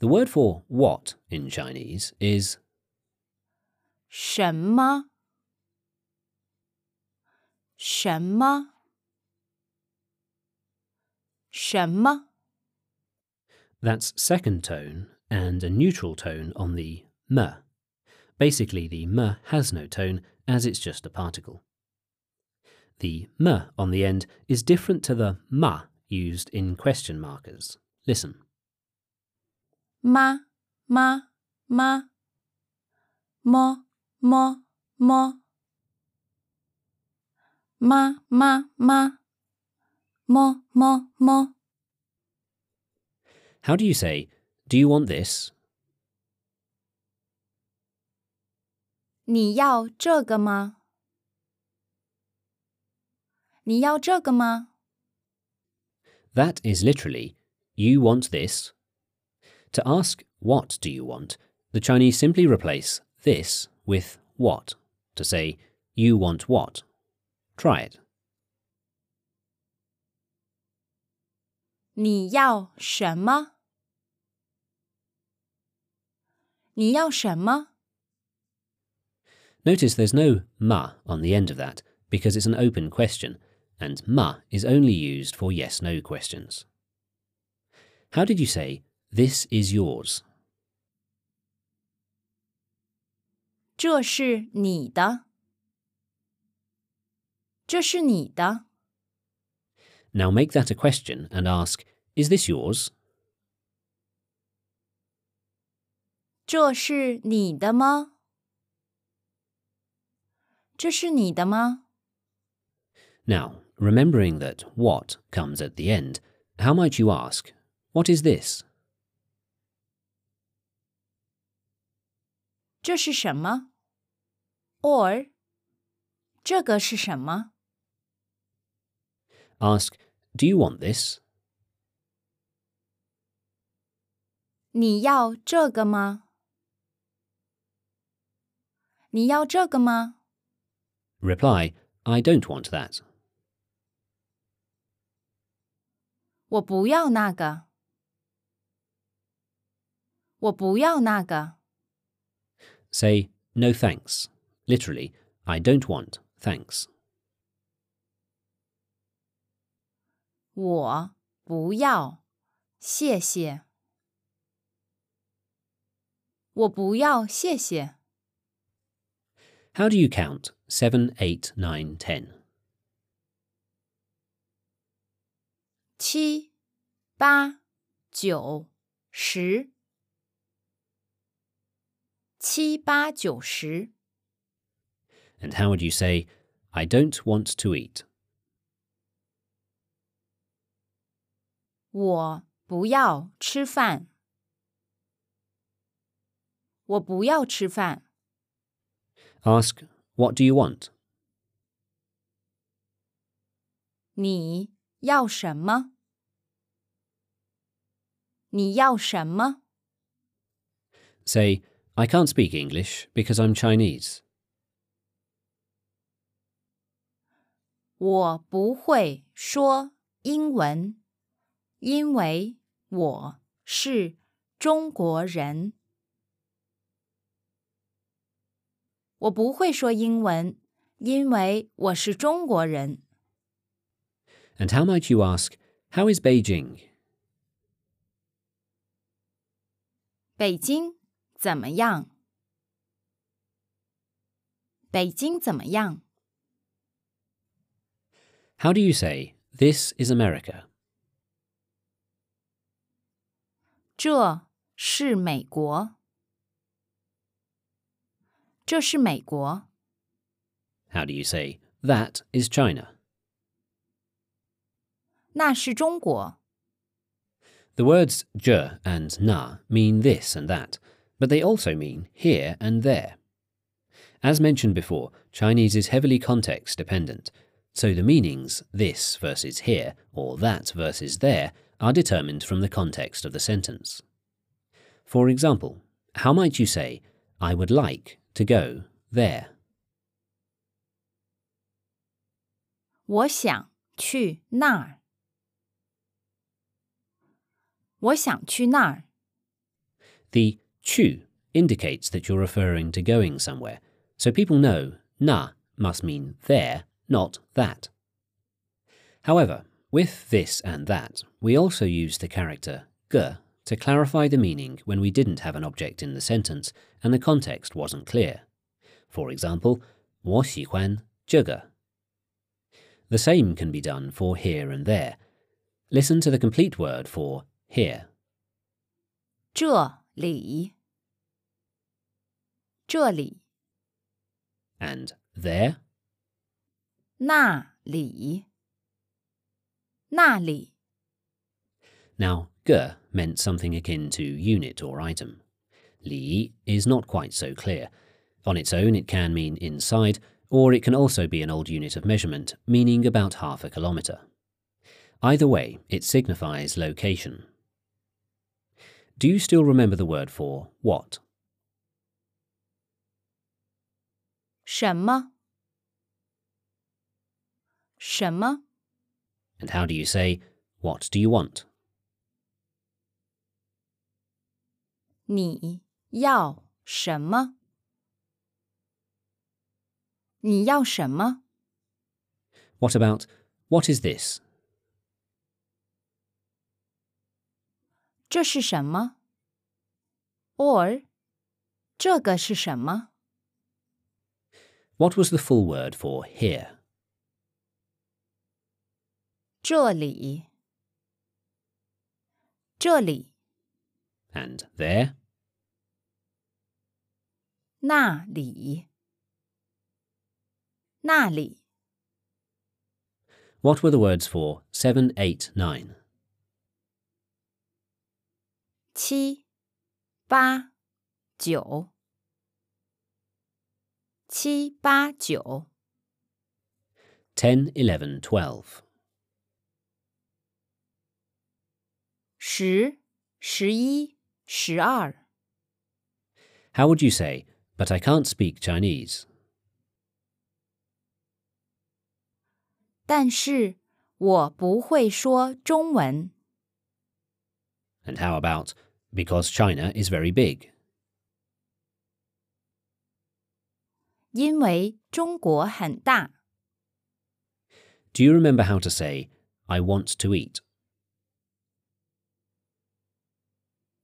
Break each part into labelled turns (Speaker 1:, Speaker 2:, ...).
Speaker 1: The word for what in Chinese is
Speaker 2: 什么？什么？什么？
Speaker 1: that's second tone and a neutral tone on the m. Basically, the m has no tone as it's just a particle. The m on the end is different to the ma used in question markers. Listen.
Speaker 2: 妈妈妈，么么么，妈妈妈，么么么。
Speaker 1: How do you say, Do you want this?
Speaker 2: 你要这个吗？你要这个吗？
Speaker 1: That is literally, You want this? To ask, What do you want? the Chinese simply replace this with what to say, You want what? Try it.
Speaker 2: 你要什么？你要什么？
Speaker 1: Notice there's no ma on the end of that because it's an open question, and ma is only used for yes no questions. How did you say, This is yours?
Speaker 2: 这是你的。这是你的。
Speaker 1: Now make that a question and ask, Is this yours?
Speaker 2: 这是你的吗？这是你的吗？
Speaker 1: Now, remembering that what comes at the end, how might you ask, What is this?
Speaker 2: 这是什么？or 这个是什么？
Speaker 1: Ask, Do you want this?
Speaker 2: 你要这个吗？你要这个吗？
Speaker 1: Reply, I don't want that.
Speaker 2: 我不要那个。我不要那个。
Speaker 1: Say, No thanks. Literally, I don't want thanks.
Speaker 2: 我不要，谢谢。我不要，谢谢。
Speaker 1: How do you count 7, 8, 9, 10?
Speaker 2: 七、八、九、十。 七八九十。
Speaker 1: And how would you say, I don't want to eat?
Speaker 2: 我不要吃饭。我不要吃饭。
Speaker 1: Ask, What do you want?
Speaker 2: 你要什么？你要什么？
Speaker 1: Say, I can't speak English because I'm Chinese.
Speaker 2: 我不会说英文，因为我是中国人。我不会说英文，因为我是中国人。
Speaker 1: And how might you ask, How is Beijing?
Speaker 2: 北京 怎么样？北京怎么样？
Speaker 1: How do you say, This is America?
Speaker 2: 这是美国。这是美国。
Speaker 1: How do you say, That is China?
Speaker 2: 那是中国。
Speaker 1: The words je and na mean this and that, but they also mean here and there. As mentioned before, Chinese is heavily context dependent, so the meanings this versus here or that versus there are determined from the context of the sentence. For example, how might you say, I would like to go there?
Speaker 2: 我想去那儿。我想去那儿。
Speaker 1: The chu indicates that you're referring to going somewhere, so people know na must mean there, not that. However, with this and that, we also use the character ge to clarify the meaning when we didn't have an object in the sentence and the context wasn't clear. For example, 我喜欢这个. The same can be done for here and there. Listen to the complete word for here.
Speaker 2: 这里这里，
Speaker 1: And there?
Speaker 2: 那里，那里，
Speaker 1: Now, ge meant something akin to unit or item. Li is not quite so clear. On its own, it can mean inside, or it can also be an old unit of measurement, meaning about half a kilometre. Either way, it signifies location. Do you still remember the word for what?
Speaker 2: 什么？什么？
Speaker 1: And how do you say, What do you want?
Speaker 2: 你要什么？你要什么？
Speaker 1: What about, What is this?
Speaker 2: 这是什么？or 这个是什么？
Speaker 1: What was the full word for here?
Speaker 2: 这里，这里，
Speaker 1: And there?
Speaker 2: 那里，那里，
Speaker 1: What were the words for 7, 8, 9?
Speaker 2: 七，八，九， 七八九，
Speaker 1: 10, 11, 12.
Speaker 2: 十，十一，十二，
Speaker 1: How would you say, but I can't speak Chinese?
Speaker 2: 但是我不会说中文，
Speaker 1: And how about, because China is very big?
Speaker 2: 因为中国很大。
Speaker 1: Do you remember how to say, I want to eat?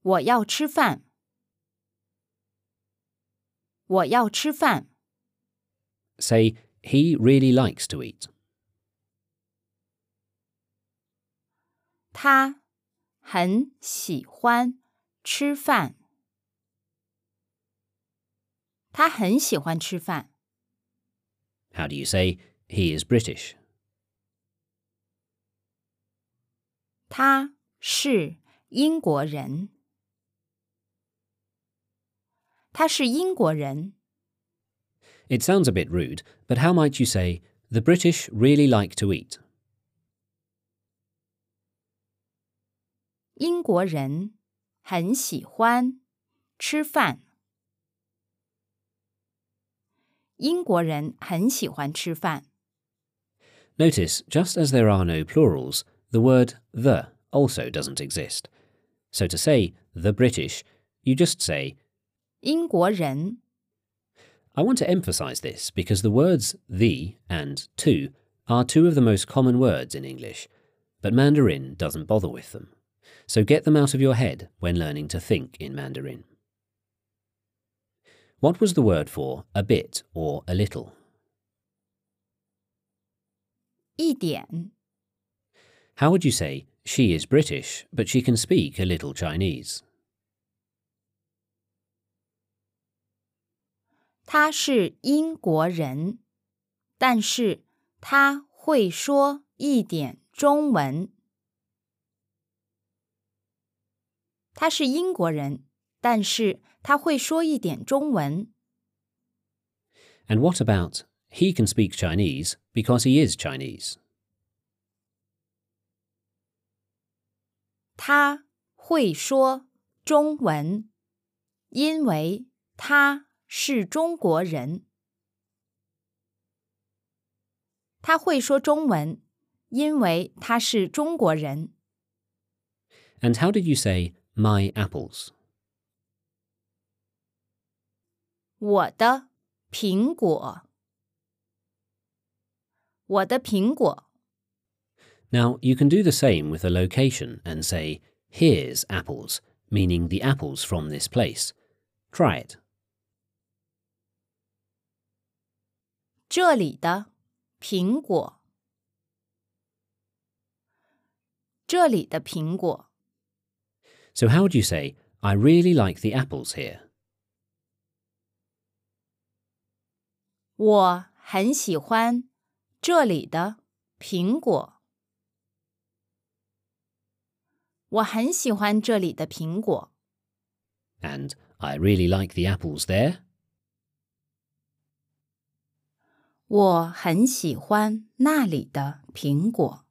Speaker 2: 我要吃饭，我要吃饭。
Speaker 1: Say, he really likes to eat.
Speaker 2: 他很喜欢吃饭。 他很喜欢吃饭。
Speaker 1: How do you say, he is British?
Speaker 2: 他是英国人。他是英国人。
Speaker 1: It sounds a bit rude, but how might you say, the British really like to eat?
Speaker 2: 英国人很喜欢吃饭。 英国人很喜欢吃饭。
Speaker 1: Notice, just as there are no plurals, the word the also doesn't exist. So to say the British, you just say,
Speaker 2: 英国人
Speaker 1: I want to emphasize this because the words the and to are two of the most common words in English, but Mandarin doesn't bother with them. So get them out of your head when learning to think in Mandarin. What was the word for a bit or a little?
Speaker 2: 一点。
Speaker 1: How would you say she is British, but she can speak a little Chinese?
Speaker 2: 他是英国人，但是他会说一点中文。他是英国人，但是 他会说一点中文。
Speaker 1: And what about he can speak Chinese because he is Chinese?
Speaker 2: 他会说中文，因为他是中国人。他会说中文，因为他是中国人。
Speaker 1: And how did you say my apples?
Speaker 2: 我的苹果，我的苹果。
Speaker 1: Now, you can do the same with a location and say, here's apples, meaning the apples from this place. Try it.
Speaker 2: 这里的苹果，这里的苹果。
Speaker 1: So, how would you say, I really like the apples here?
Speaker 2: 我很喜欢这里的苹果。我很喜欢这里的苹果。
Speaker 1: And I really like the apples there.
Speaker 2: 我很喜欢那里的苹果。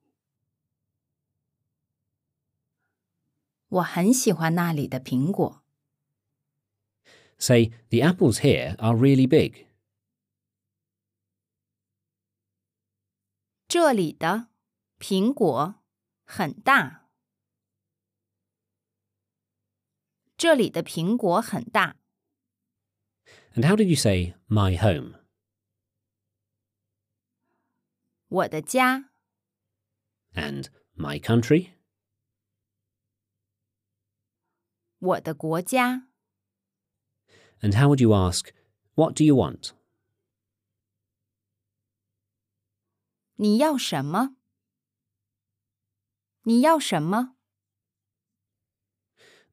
Speaker 2: 我很喜欢那里的苹果。
Speaker 1: Say, the apples here are really big.
Speaker 2: 这里的苹果很大。这里的苹果很大。
Speaker 1: And how did you say, my home?
Speaker 2: 我的家，
Speaker 1: And my country?
Speaker 2: 我的国家。
Speaker 1: And how would you ask, what do you want?
Speaker 2: 你要什么？你要什么？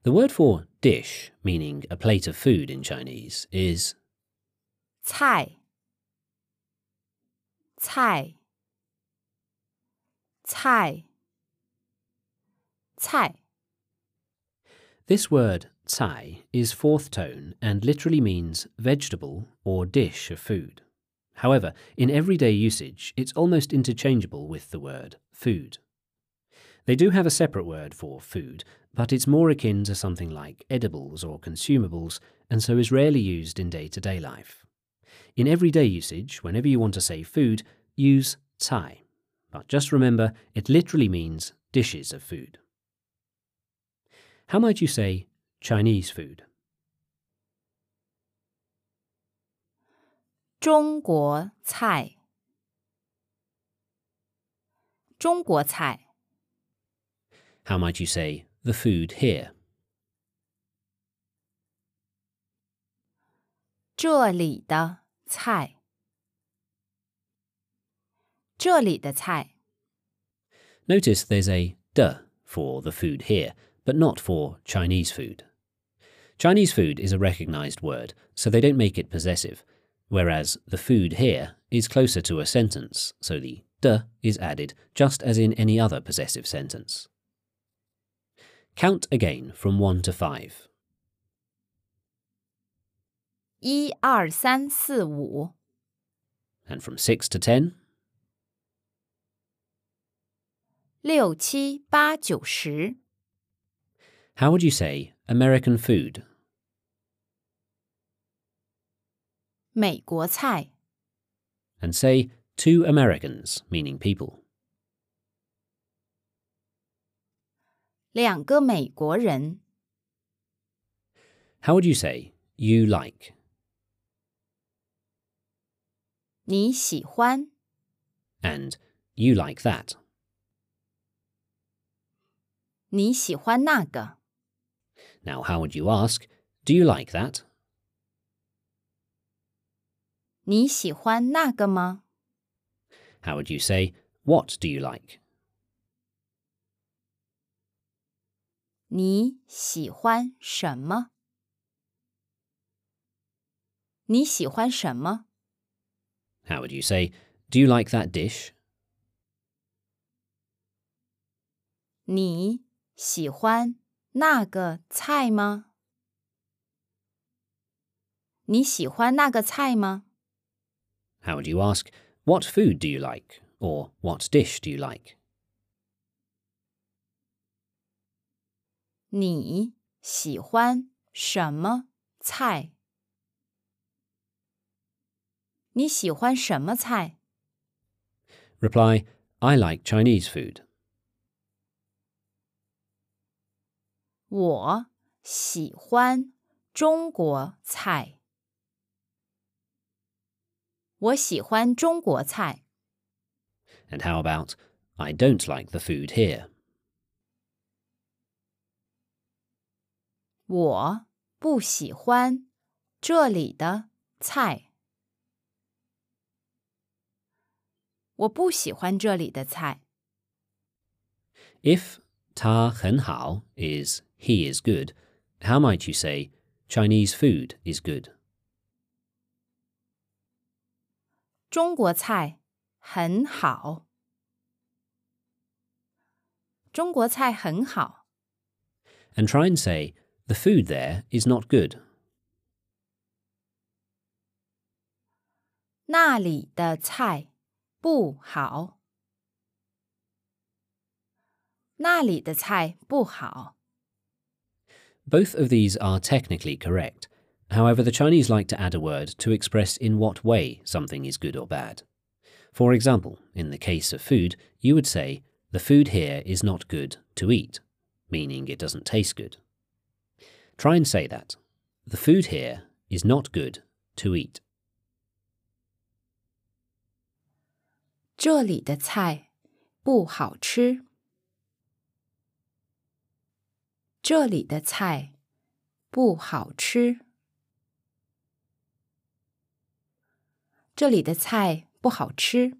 Speaker 1: The word for dish, meaning a plate of food in Chinese, is
Speaker 2: 菜，菜，菜，菜。
Speaker 1: This word, cai, is fourth tone and literally means vegetable or dish of food. However, in everyday usage, it's almost interchangeable with the word food. They do have a separate word for food, but it's more akin to something like edibles or consumables, and so is rarely used in day to day life. In everyday usage, whenever you want to say food, use cai. But just remember, it literally means dishes of food. How might you say Chinese food?
Speaker 2: 中国菜，中国菜，
Speaker 1: How might you say the food here?
Speaker 2: 这里的菜，这里的菜。
Speaker 1: Notice there's a de for the food here, but not for Chinese food. Chinese food is a recognized word, so they don't make it possessive, whereas the food here is closer to a sentence, so the de is added just as in any other possessive sentence. Count again from 1 to 5.
Speaker 2: 一二三四五，
Speaker 1: And from 6 to 10,
Speaker 2: 六七八九十。
Speaker 1: how would you say American food?
Speaker 2: 美国菜，
Speaker 1: And say two Americans, meaning people.
Speaker 2: 两个美国人，
Speaker 1: How would you say you like?
Speaker 2: 你喜欢，
Speaker 1: And you like that?
Speaker 2: 你喜欢那个，
Speaker 1: Now, how would you ask, do you like that?
Speaker 2: 你喜欢那个吗？
Speaker 1: How would you say, what do you like?
Speaker 2: 你喜欢什么？你喜欢什么？
Speaker 1: How would you say, do you like that dish?
Speaker 2: 你喜欢那个菜吗？你喜欢那个菜吗？
Speaker 1: How would you ask, what food do you like? Or what dish do you like?
Speaker 2: 你喜欢什么菜？你喜欢什么菜？
Speaker 1: Reply, I like Chinese food.
Speaker 2: 我喜欢中国菜。 我喜欢中国菜。
Speaker 1: And how about, I don't like the food here?
Speaker 2: 我不喜欢这里的菜。我不喜欢这里的菜。
Speaker 1: If 他很好 is he is good, how might you say Chinese food is good?
Speaker 2: 中国菜很好。中国菜很好。
Speaker 1: And try and say the food there is not good.
Speaker 2: 那里的菜不好。那里的菜不好。
Speaker 1: Both of these are technically correct. However, the Chinese like to add a word to express in what way something is good or bad. For example, in the case of food, you would say, the food here is not good to eat, meaning it doesn't taste good. Try and say that. The food here is not good to eat.
Speaker 2: 这里的菜不好吃。这里的菜不好吃。 这里的菜不好吃。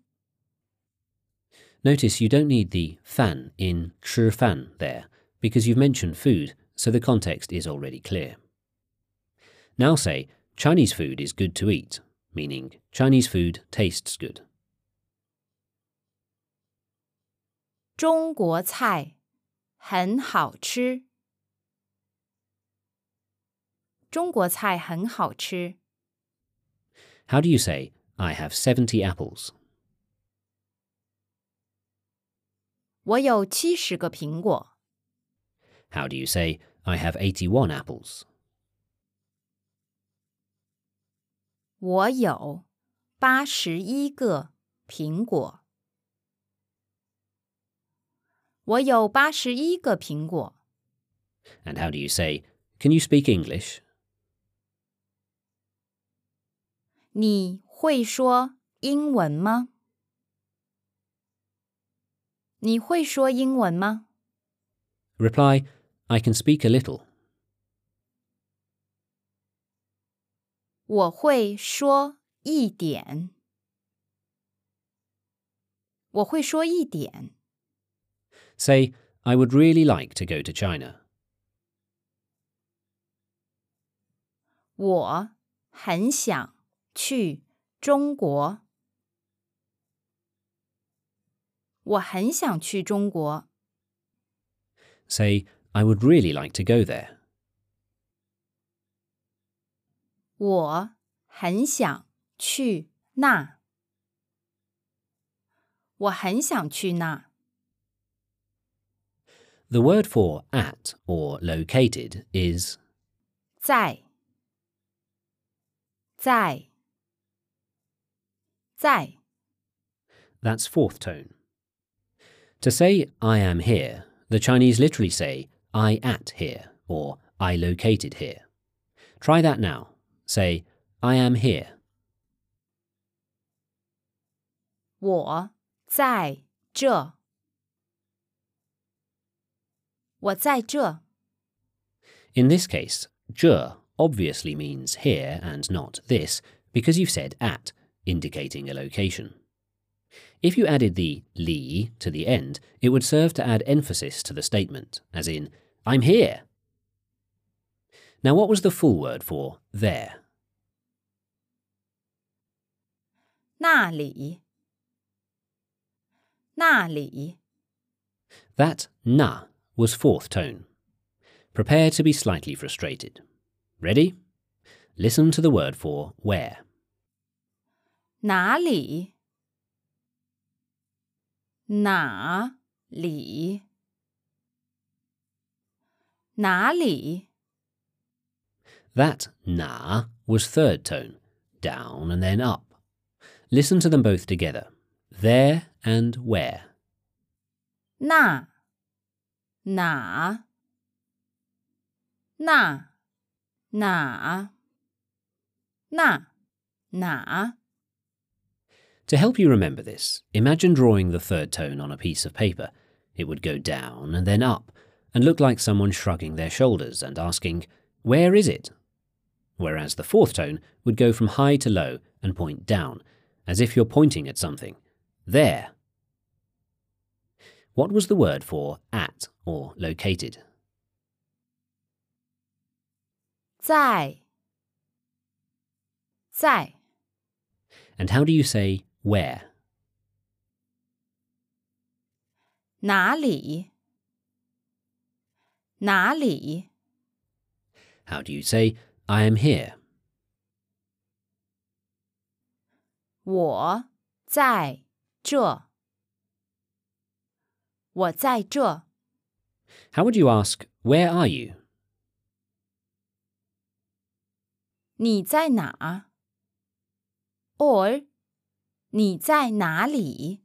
Speaker 1: Notice you don't need the fan in 吃饭 there, because you've mentioned food, so the context is already clear. Now say, Chinese food is good to eat, meaning Chinese food tastes good.
Speaker 2: 中国菜很好吃。中国菜很好吃。
Speaker 1: How do you say, I have 70 apples?
Speaker 2: 我有七十个苹果。
Speaker 1: How do you say, I have 81 apples?
Speaker 2: 我有八十一个苹果。我有八十一个苹果。
Speaker 1: And how do you say, Can you speak English?
Speaker 2: 你 会说英文吗？你会说英文吗？
Speaker 1: Reply, I can speak a little.
Speaker 2: 我会说一点。我会说一点。
Speaker 1: Say, I would really like to go to China.
Speaker 2: 我很想去 中国。我很想去中国。
Speaker 1: Say, I would really like to go there.
Speaker 2: 我很想去那。我很想去那。
Speaker 1: The word for at or located is
Speaker 2: 在，在，在。
Speaker 1: that's fourth tone. To say I am here, the Chinese literally say I at here or I located here. Try that now. Say I am here.
Speaker 2: 我在这。我在这。
Speaker 1: In this case, 这 obviously means here and not this because you've said at, indicating a location. If you added the li to the end, it would serve to add emphasis to the statement, as in, I'm here. Now, what was the full word for there?
Speaker 2: 那里。那里。
Speaker 1: That na was fourth tone. Prepare to be slightly frustrated. Ready? Listen to the word for where.
Speaker 2: 哪里？哪里？哪里？
Speaker 1: That na was third tone, down and then up. Listen to them both together. There and where.
Speaker 2: 那哪那哪那哪
Speaker 1: To help you remember this, imagine drawing the third tone on a piece of paper. It would go down and then up, and look like someone shrugging their shoulders and asking, Where is it? Whereas the fourth tone would go from high to low and point down, as if you're pointing at something. There. What was the word for at or located?
Speaker 2: 在，在
Speaker 1: ，And how do you say where?
Speaker 2: 哪里？哪里？
Speaker 1: How do you say I am here?
Speaker 2: 我在这。我在这。
Speaker 1: How would you ask, Where are you?
Speaker 2: 你在哪？or 你在哪里？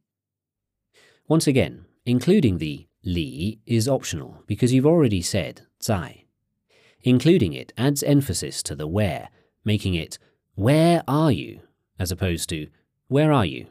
Speaker 1: Once again, including the li is optional because you've already said 在. Including it adds emphasis to the where, making it where are you as opposed to where are you?